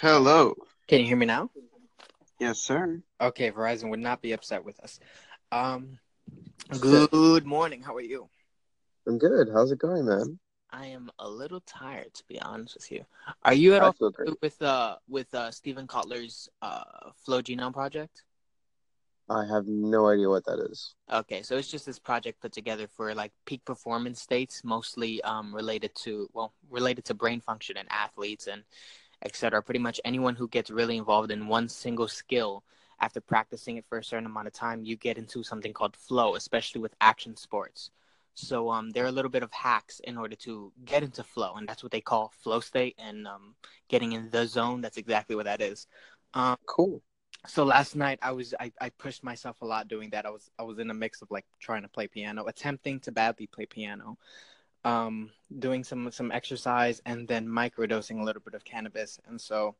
Hello. Can you hear me now? Yes, sir. Okay, Verizon would not be upset with us. Um, good morning. How are you? I'm good. How's it going, man? I am a little tired, to be honest with you. Are you at I all with uh with uh Steven Kotler's uh Flow Genome project? I have no idea what that is. Okay, so it's just this project put together for like peak performance states, mostly um related to well related to brain function and athletes and etc. Pretty much anyone who gets really involved in one single skill after practicing it for a certain amount of time, you get into something called flow, especially with action sports. So um, there are a little bit of hacks in order to get into flow, and that's what they call flow state and um, getting in the zone. That's exactly what that is. Um, Cool. so last night I was I, I pushed myself a lot doing that. I was I was in a mix of like trying to play piano, attempting to badly play piano, um, doing some some exercise, and then microdosing a little bit of cannabis. And so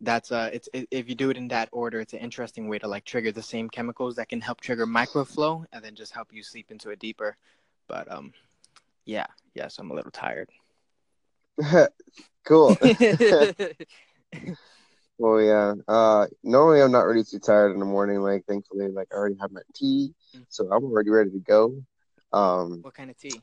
that's uh it's it, if you do it in that order, it's an interesting way to like trigger the same chemicals that can help trigger microflow and then just help you sleep into it deeper. But um, yeah, yes, I'm a little tired. cool. well, yeah. Uh, normally I'm not really too tired in the morning. Like, thankfully, like I already have my tea, Mm. so I'm already ready to go. Um, what kind of tea?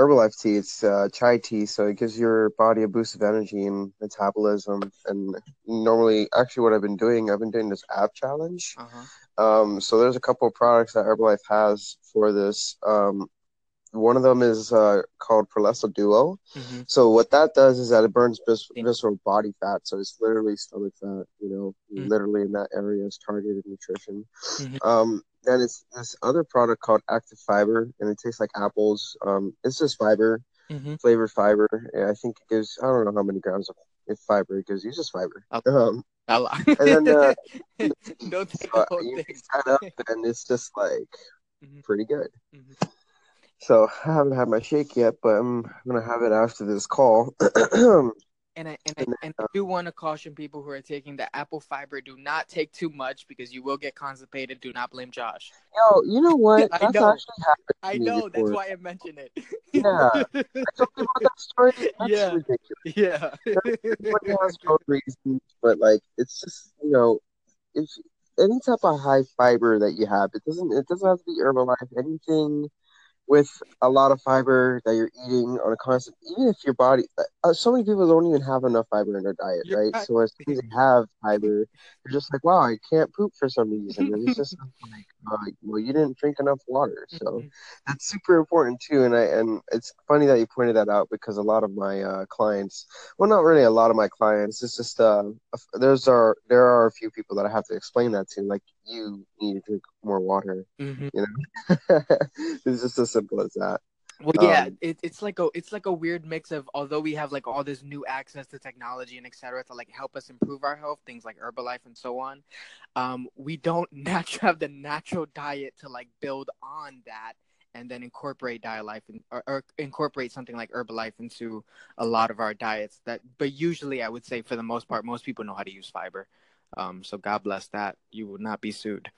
Herbalife tea, it's uh, chai tea, so it gives your body a boost of energy and metabolism. And normally, actually, what I've been doing, I've been doing this ab challenge. Uh huh. Um, so there's a couple of products that Herbalife has for this. Um, one of them is uh, called Prolessa Duo. hmm So what that does is that it burns vis- visceral body fat. So it's literally stomach fat, you know, Mm. literally in that area is targeted nutrition. Mhm. Um, then it's this other product called Active Fiber, and it tastes like apples. Um, it's just fiber, hmm flavored fiber. And I think it gives, I don't know how many grams of fiber it gives you, just fiber. Oh. Um. And then, uh, Don't take you mix that up, and it's just like Mhm. pretty good. Mhm. So I haven't had my shake yet, but I'm gonna have it after this call. And I and I, And I uh, do want to caution people who are taking the apple fiber: do not take too much because you will get constipated. Do not blame Josh. Yo, you know what? I know. actually happened to I know that's why I mentioned it. Yeah. I told you about that story. That's Yeah. ridiculous. yeah. Everybody has their own reasons, but like it's just you know, if any type of high fiber that you have, it doesn't it doesn't have to be Herbalife. Anything with a lot of fiber that you're eating on a constant, even if your body, uh, so many people don't even have enough fiber in their diet, You're right? right. So as soon as they have fiber, they're just like, wow, I can't poop for some reason. And it's just like, uh, well, you didn't drink enough water, so Mhm. that's super important too. And I and it's funny that you pointed that out because a lot of my uh, clients, well, not really a lot of my clients, it's just uh, there's are there are a few people that I have to explain that to, like you need to drink more water. Mhm. You know, it's just as simple as that. Well, yeah, Um, it, it's like a it's like a weird mix of although we have like all this new access to technology and etc. to like help us improve our health, things like Herbalife and so on. Um, we don't natu- have the natural diet to like build on that and then incorporate diet life and, or, or incorporate something like Herbalife into a lot of our diets. That, but usually, I would say for the most part, most people know how to use fiber. Um, so God bless that. You will not be sued.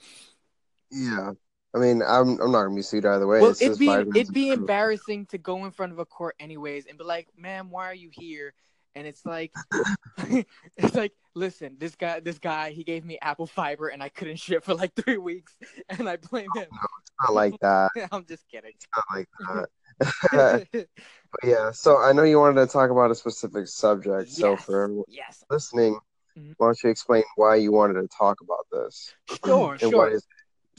Yeah. I mean, I'm I'm not gonna be sued either way. Well, It's it'd be it'd be embarrassing to go in front of a court anyways and be like, "Ma'am, why are you here?" And it's like, it's like, listen, this guy, this guy, he gave me apple fiber and I couldn't shit for like three weeks, and I blame him. It's not like that. I'm just kidding. It's not like that. But yeah, so I know you wanted to talk about a specific subject. So yes, for yes, listening, Mhm. why don't you explain why you wanted to talk about this? sure, sure.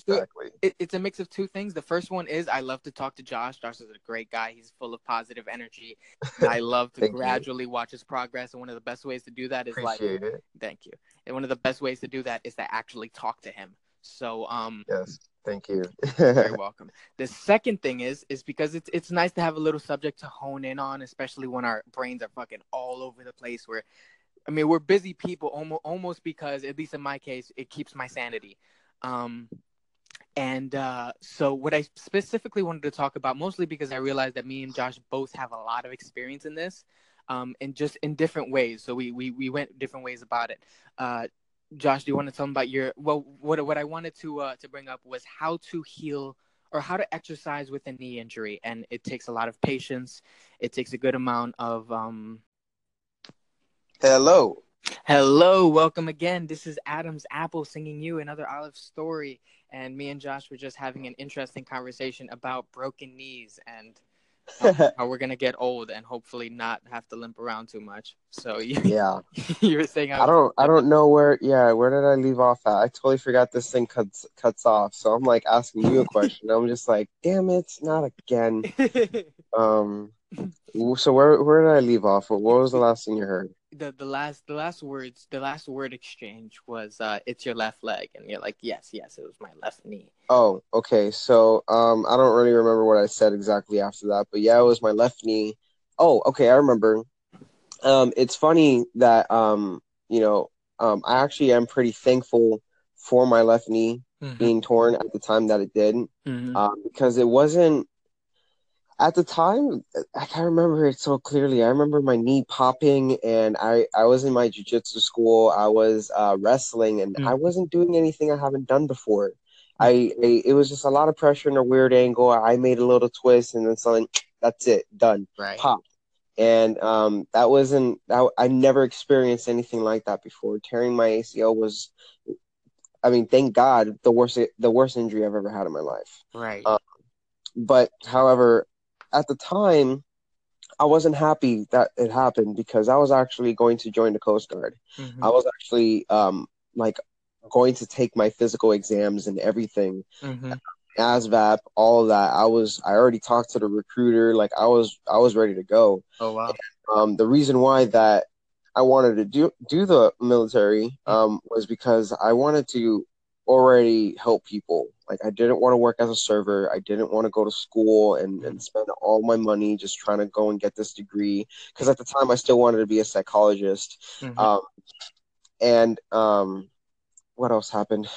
What is it So- exactly? it, it's a mix of two things. The first one is I love to talk to Josh. Josh is a great guy. He's full of positive energy. I love to Thank you. gradually watch his progress. And one of the best ways to do that is like, it. thank you. And one of the best ways to do that is to actually talk to him. So, um, Yes, thank you. you're welcome. The second thing is, is because it's it's nice to have a little subject to hone in on, especially when our brains are fucking all over the place. Where, I mean, we're busy people almost almost because, at least in my case, it keeps my sanity. Um, and uh, so, what I specifically wanted to talk about, mostly because I realized that me and Josh both have a lot of experience in this, um, and just in different ways. So we we we went different ways about it. Uh, Josh, do you want to tell them about your well? What what I wanted to uh, to bring up was how to heal or how to exercise with a knee injury, and it takes a lot of patience. It takes a good amount of um. Hello. Hello, welcome again. This is Adam's Apple singing you another Olive story. And me and Josh were just having an interesting conversation about broken knees and how, how we're gonna get old and hopefully not have to limp around too much. So you, yeah, you were saying I don't I don't know where yeah where did I leave off at? I totally forgot this thing cuts cuts off. So I'm like asking you a question. I'm just like, damn it, not again. Um, so where where did I leave off? What, was the last thing you heard? the the last the last words the last word exchange was uh it's your left leg and you're like yes yes it was my left knee Oh, okay. So um, I don't really remember what I said exactly after that, but yeah, it was my left knee. Oh, okay, I remember. Um, it's funny that um, you know, um, I actually am pretty thankful for my left knee Mhm. being torn at the time that it did, Mhm. um, because it wasn't at the time. I can't remember it so clearly. I remember my knee popping, and I I was in my jujitsu school. I was uh, wrestling, and I Mhm. wasn't doing anything I haven't done before. I, I it was just a lot of pressure in a weird angle. I made a little twist, and then something. That's it, done. right Pop. And um, that wasn't. I, I never experienced anything like that before. Tearing my ACL was. I mean, thank God, the worst the worst injury I've ever had in my life. right Uh, But however, at the time, I wasn't happy that it happened because I was actually going to join the Coast Guard. Mhm. I was actually um like going to take my physical exams and everything, Mhm. ASVAB, all of that. I was I already talked to the recruiter, like I was I was ready to go. oh wow Um, the reason why that I wanted to do do the military um was because I wanted to already help people. Like I didn't want to work as a server. I didn't want to go to school and, and spend all my money just trying to go and get this degree. Because at the time I still wanted to be a psychologist. Mhm. Um, and um, what else happened?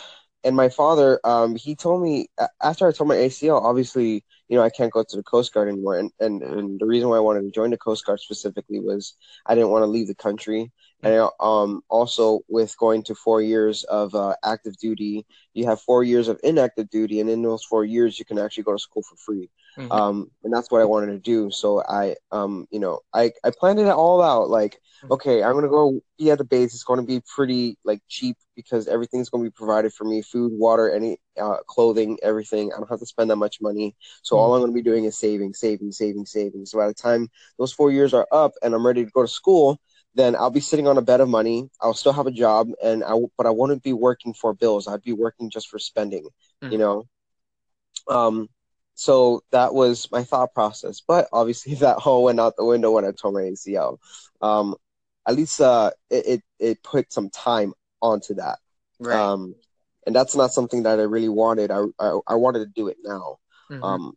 And my father, um, he told me after I told my ACL, obviously, you know, I can't go to the Coast Guard anymore. And, and, and the reason why I wanted to join the Coast Guard specifically was I didn't want to leave the country. And um, also with going to four years of uh, active duty, you have four years of inactive duty, and in those four years, you can actually go to school for free. Mhm. Um, and that's what I wanted to do. So I, um, you know, I, I planned it all out. Like, okay, I'm gonna go be at the base. It's going to be pretty like cheap because everything's going to be provided for me: food, water, any uh, clothing, everything. I don't have to spend that much money. So all I'm going to be doing is saving, saving, saving, saving. So by the time those four years are up and I'm ready to go to school, then I'll be sitting on a bed of money. I'll still have a job, and I but I wouldn't be working for bills. I'd be working just for spending. You Mhm. know. Um. So that was my thought process, but obviously that whole went out the window when I tore my ACL. Um, at least uh, it, it it put some time onto that. right Um, and that's not something that I really wanted. I I, I wanted to do it now. Mhm. Um,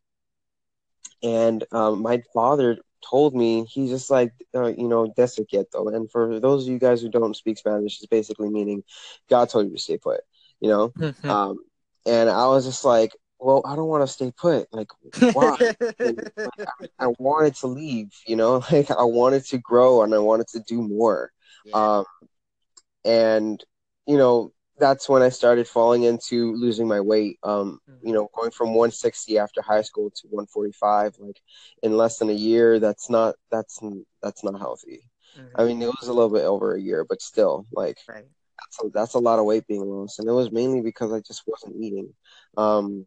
and um, my father told me he's just like uh, you know desde quieto. And for those of you guys who don't speak Spanish, it's basically meaning God told you to stay put. You know. Mhm. Um, and I was just like, well, I don't want to stay put. Like, why? And, like, I, I wanted to leave. You know, like I wanted to grow and I wanted to do more. Yeah. Um, and you know, that's when I started falling into losing my weight. Um, you know, going from 160 after high school to 145, like in less than a year. That's not that's that's not healthy. Mhm. I mean, it was a little bit over a year, but still, like right that's a, that's a lot of weight being lost, and it was mainly because I just wasn't eating. Um,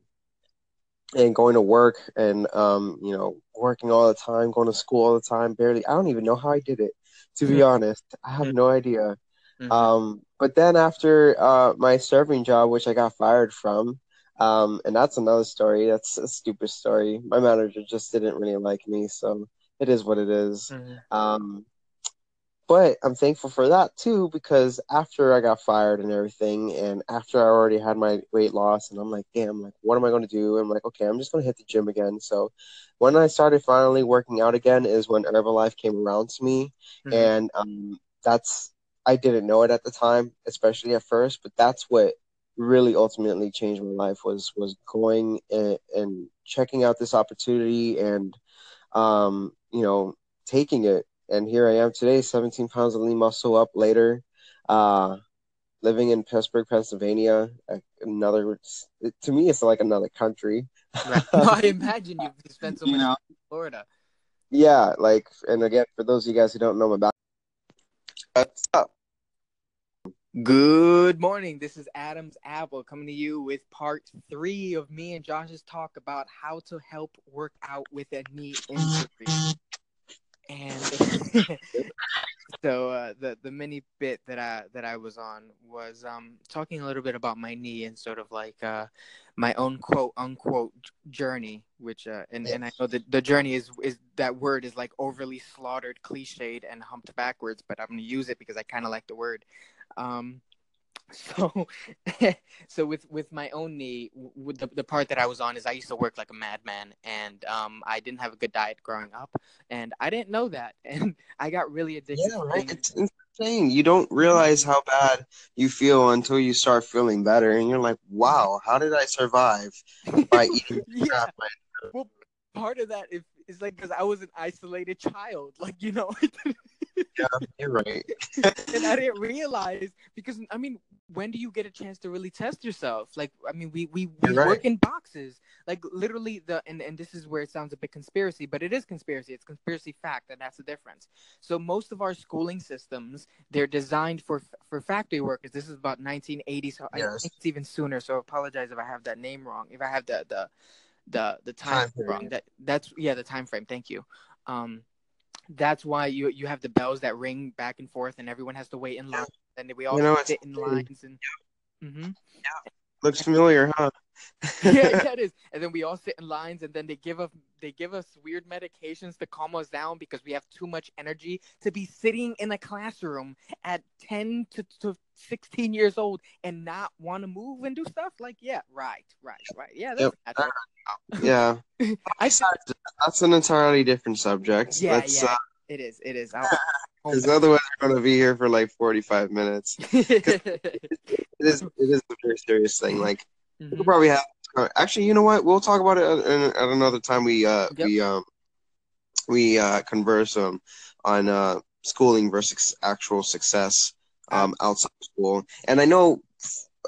and going to work and um, you know, working all the time, going to school all the time, barely. I don't even know how I did it. To be Mhm. honest, I have no idea. Mhm. Um, but then after uh, my serving job, which I got fired from, um, and that's another story. That's a stupid story. My manager just didn't really like me, so it is what it is. Mhm. Um, but I'm thankful for that too because after I got fired and everything, and after I already had my weight loss, and I'm like, damn, like what am I going to do? I'm like, okay, I'm just going to hit the gym again. So when I started finally working out again is when Herbalife came around to me, Mhm. and um, that's I didn't know it at the time, especially at first, but that's what really ultimately changed my life was was going and, and checking out this opportunity and um, you know taking it and here I am today, 17 pounds of lean muscle up later, uh, living in Pittsburgh, Pennsylvania. Another, to me, it's like another country. Right. No, I imagine you've spent so You much know? in Florida. Yeah, like, and again, for those of you guys who don't know my back, what's up? Good morning. This is Adam's Apple coming to you with part three of me and Josh's talk about how to help work out with a knee injury. And so uh, the the mini bit that I that I was on was um, talking a little bit about my knee and sort of like uh, my own quote unquote journey, which uh, and and I know that the journey is is that word is like overly slaughtered, cliched, and humped backwards, but I'm gonna use it because I kind of like the word. Um, so so with with my own knee with the, the part that i was on is i used to work like a madman and um i didn't have a good diet growing up and i didn't know that and i got really addicted yeah right it's insane you don't realize how bad you feel until you start feeling better and you're like wow how did i survive by eating yeah. well part of that is, is like because i was an isolated child like you know yeah, you're right. and I didn't realize because I mean, when do you get a chance to really test yourself? Like, I mean, we we, we right. work in boxes. Like literally the and, and this is where it sounds a bit conspiracy, but it is conspiracy. It's conspiracy fact, and that's the difference. So most of our schooling systems, they're designed for for factory workers. This is about 1980s. so yes. I think it's even sooner. So I apologize if I have that name wrong. If I have the the the the time, time wrong. That that's yeah, the time frame. Thank you. Um, that's why you you have the bells that ring back and forth, and everyone has to wait in line, and then we all you know, sit in lines and. Mm-hmm. Yeah. Looks familiar, huh? yeah, yeah, it is. And then we all sit in lines, and then they give us they give us weird medications to calm us down because we have too much energy to be sitting in a classroom at ten to, to sixteen years old and not want to move and do stuff. Like, yeah, right, right, right. Yeah, that's yep. yeah. I that's an entirely different subject. Yeah, Let's, yeah. Uh, it is. It is. Because otherwise, we're going to be here for like forty-five minutes. it is. It is a very serious thing. Like mm-hmm. we'll probably have. Actually, you know what? We'll talk about it at, at another time. We uh yep. we um we uh converse um on uh schooling versus actual success um outside school. And I know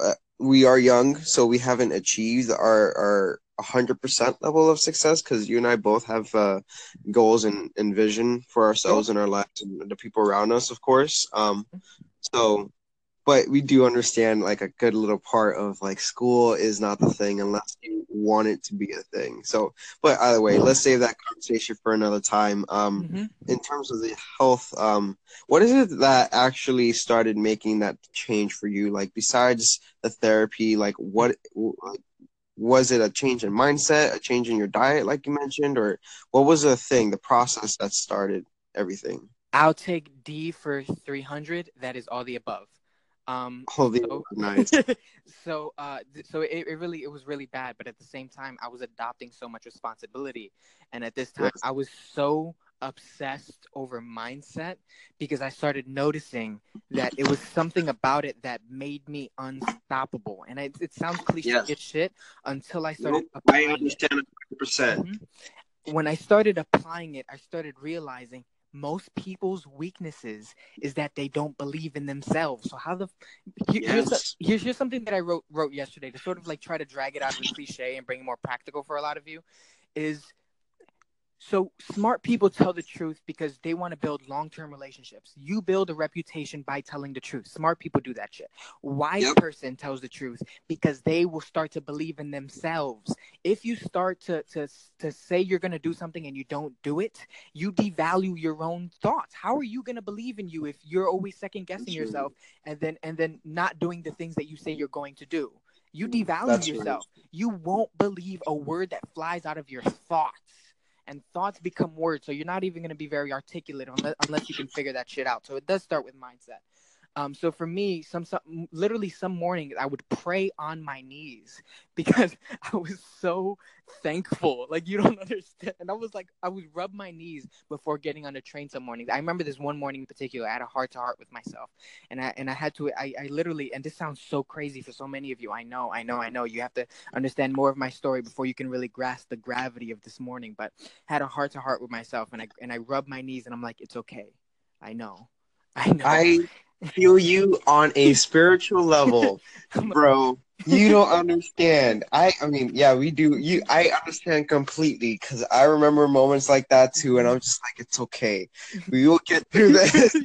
uh, we are young, so we haven't achieved our our 100% level of success because you and I both have uh, goals and, and vision for ourselves and our lives and the people around us, of course. Um, so, but we do understand like a good little part of like school is not the thing unless you want it to be a thing. So, but either way, let's save that conversation for another time. Um, mm-hmm. In terms of the health, um, what is it that actually started making that change for you? Like besides the therapy, like what, like, was it a change in mindset, a change in your diet, like you mentioned, or what was the thing, the process that started everything? I'll take D for 300. That is all the above. Um, all the so, nice. so, uh, so it, it really, it was really bad, but at the same time, I was adopting so much responsibility, and at this time, yes. I was so obsessed over mindset because I started noticing that it was something about it that made me unstoppable. And it, it sounds cliche yes. shit until I started nope, applying I understand it. 100%. Mm-hmm. When I started applying it, I started realizing most people's weaknesses is that they don't believe in themselves. So how the here, yes. here's, here's here's something that I wrote wrote yesterday to sort of like try to drag it out of the cliche and bring it more practical for a lot of you is so smart people tell the truth because they want to build long-term relationships. You build a reputation by telling the truth. Smart people do that shit. Wise yep. person tells the truth because they will start to believe in themselves. If you start to to to say you're going to do something and you don't do it, you devalue your own thoughts. How are you going to believe in you if you're always second guessing yourself and then and then not doing the things that you say you're going to do? You devalue That's yourself. You won't believe a word that flies out of your thoughts and thoughts become words. So you're not even going to be very articulate unless, unless you can figure that shit out. So it does start with mindset. Um, so for me, some, some literally some mornings I would pray on my knees because I was so thankful. Like you don't understand. And I was like, I would rub my knees before getting on the train some mornings. I remember this one morning in particular. I had a heart to heart with myself, and I and I had to. I, I literally, and this sounds so crazy for so many of you. I know, I know, I know. You have to understand more of my story before you can really grasp the gravity of this morning. But had a heart to heart with myself, and I and I rubbed my knees, and I'm like, it's okay. I know. I know. I feel you on a spiritual level, bro. You don't understand. I I mean, yeah, we do. You I understand completely because I remember moments like that too, and I'm just like, it's okay. We will get through this.